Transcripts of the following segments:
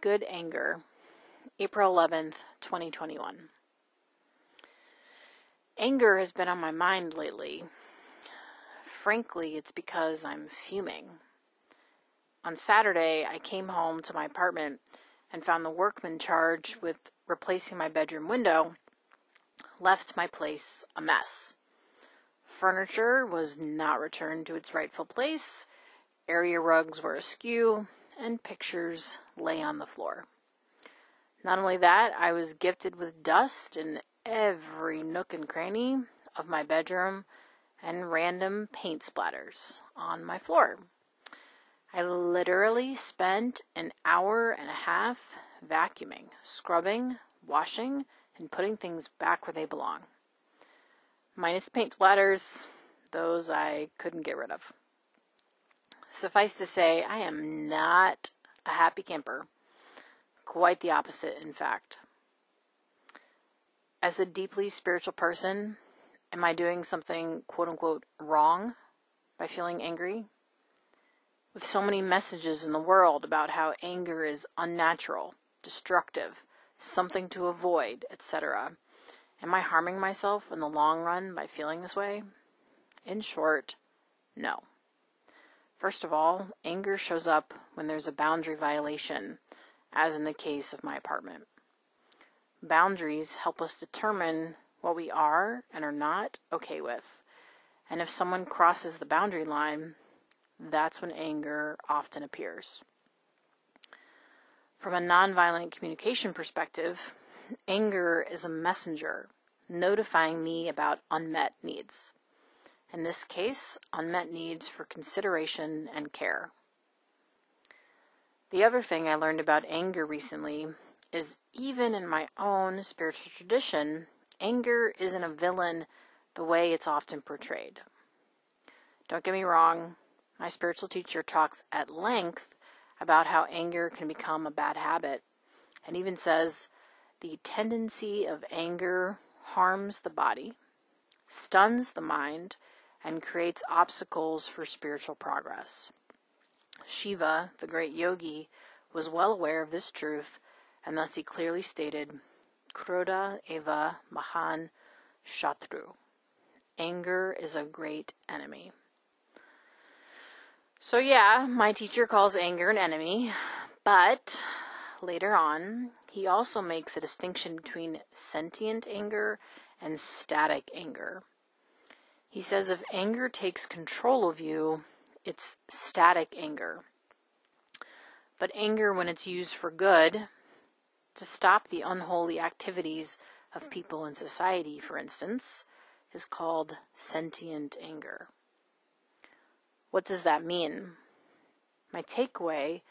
Good Anger, April 11th, 2021. Anger has been on my mind lately. Frankly, it's because I'm fuming. On Saturday, I came home to my apartment and found the workman charged with replacing my bedroom window left my place a mess. Furniture was not returned to its rightful place, area rugs were askew, and pictures lay on the floor. Not only that, I was gifted with dust in every nook and cranny of my bedroom and random paint splatters on my floor. I literally spent an hour and a half vacuuming, scrubbing, washing, and putting things back where they belong. Minus paint splatters, those I couldn't get rid of. Suffice to say, I am not a happy camper. Quite the opposite, in fact. As a deeply spiritual person, am I doing something quote unquote wrong by feeling angry? With so many messages in the world about how anger is unnatural, destructive, something to avoid, etc., am I harming myself in the long run by feeling this way? In short, no. First of all, anger shows up when there's a boundary violation, as in the case of my apartment. Boundaries help us determine what we are and are not okay with. And if someone crosses the boundary line, that's when anger often appears. From a nonviolent communication perspective, anger is a messenger notifying me about unmet needs in this case, unmet needs for consideration and care. The other thing I learned about anger recently is even in my own spiritual tradition, anger isn't a villain the way it's often portrayed. Don't get me wrong, my spiritual teacher talks at length about how anger can become a bad habit and even says the tendency of anger harms the body, stuns the mind, and creates obstacles for spiritual progress. Shiva, the great yogi, was well aware of this truth, and thus he clearly stated, Krodha eva mahan shatru. Anger is a great enemy. So, yeah, my teacher calls anger an enemy, but later on, he also makes a distinction between sentient anger and static anger. He says if anger takes control of you, it's static anger. But anger, when it's used for good, to stop the unholy activities of people in society, for instance, is called sentient anger. What does that mean? My takeaway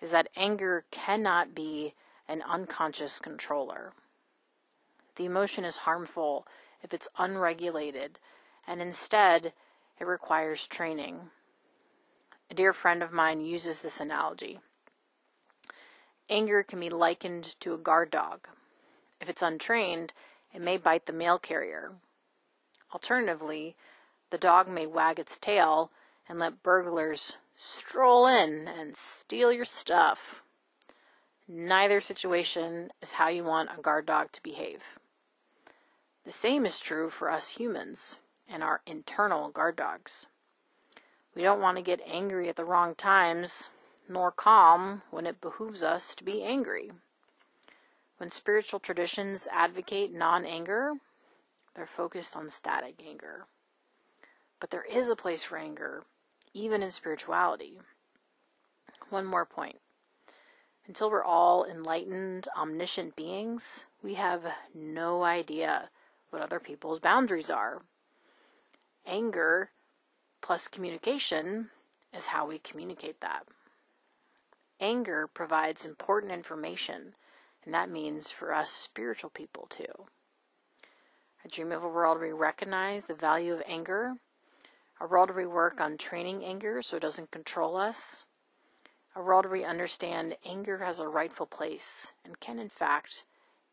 is that anger cannot be an unconscious controller. The emotion is harmful if it's unregulated and instead it requires training. A dear friend of mine uses this analogy. Anger can be likened to a guard dog. If it's untrained, it may bite the mail carrier. Alternatively, the dog may wag its tail and let burglars stroll in and steal your stuff. Neither situation is how you want a guard dog to behave. The same is true for us humans and our internal guard dogs. We don't want to get angry at the wrong times, nor calm when it behooves us to be angry. When spiritual traditions advocate non anger, they're focused on static anger. But there is a place for anger, even in spirituality. One more point. Until we're all enlightened, omniscient beings, we have no idea what other people's boundaries are. Anger plus communication is how we communicate that. Anger provides important information, and that means for us spiritual people too. I dream of a world where we recognize the value of anger, a world where we work on training anger so it doesn't control us, a world where we understand anger has a rightful place and can, in fact,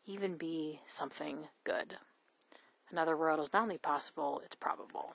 even be something good. Another world is not only possible, it's probable.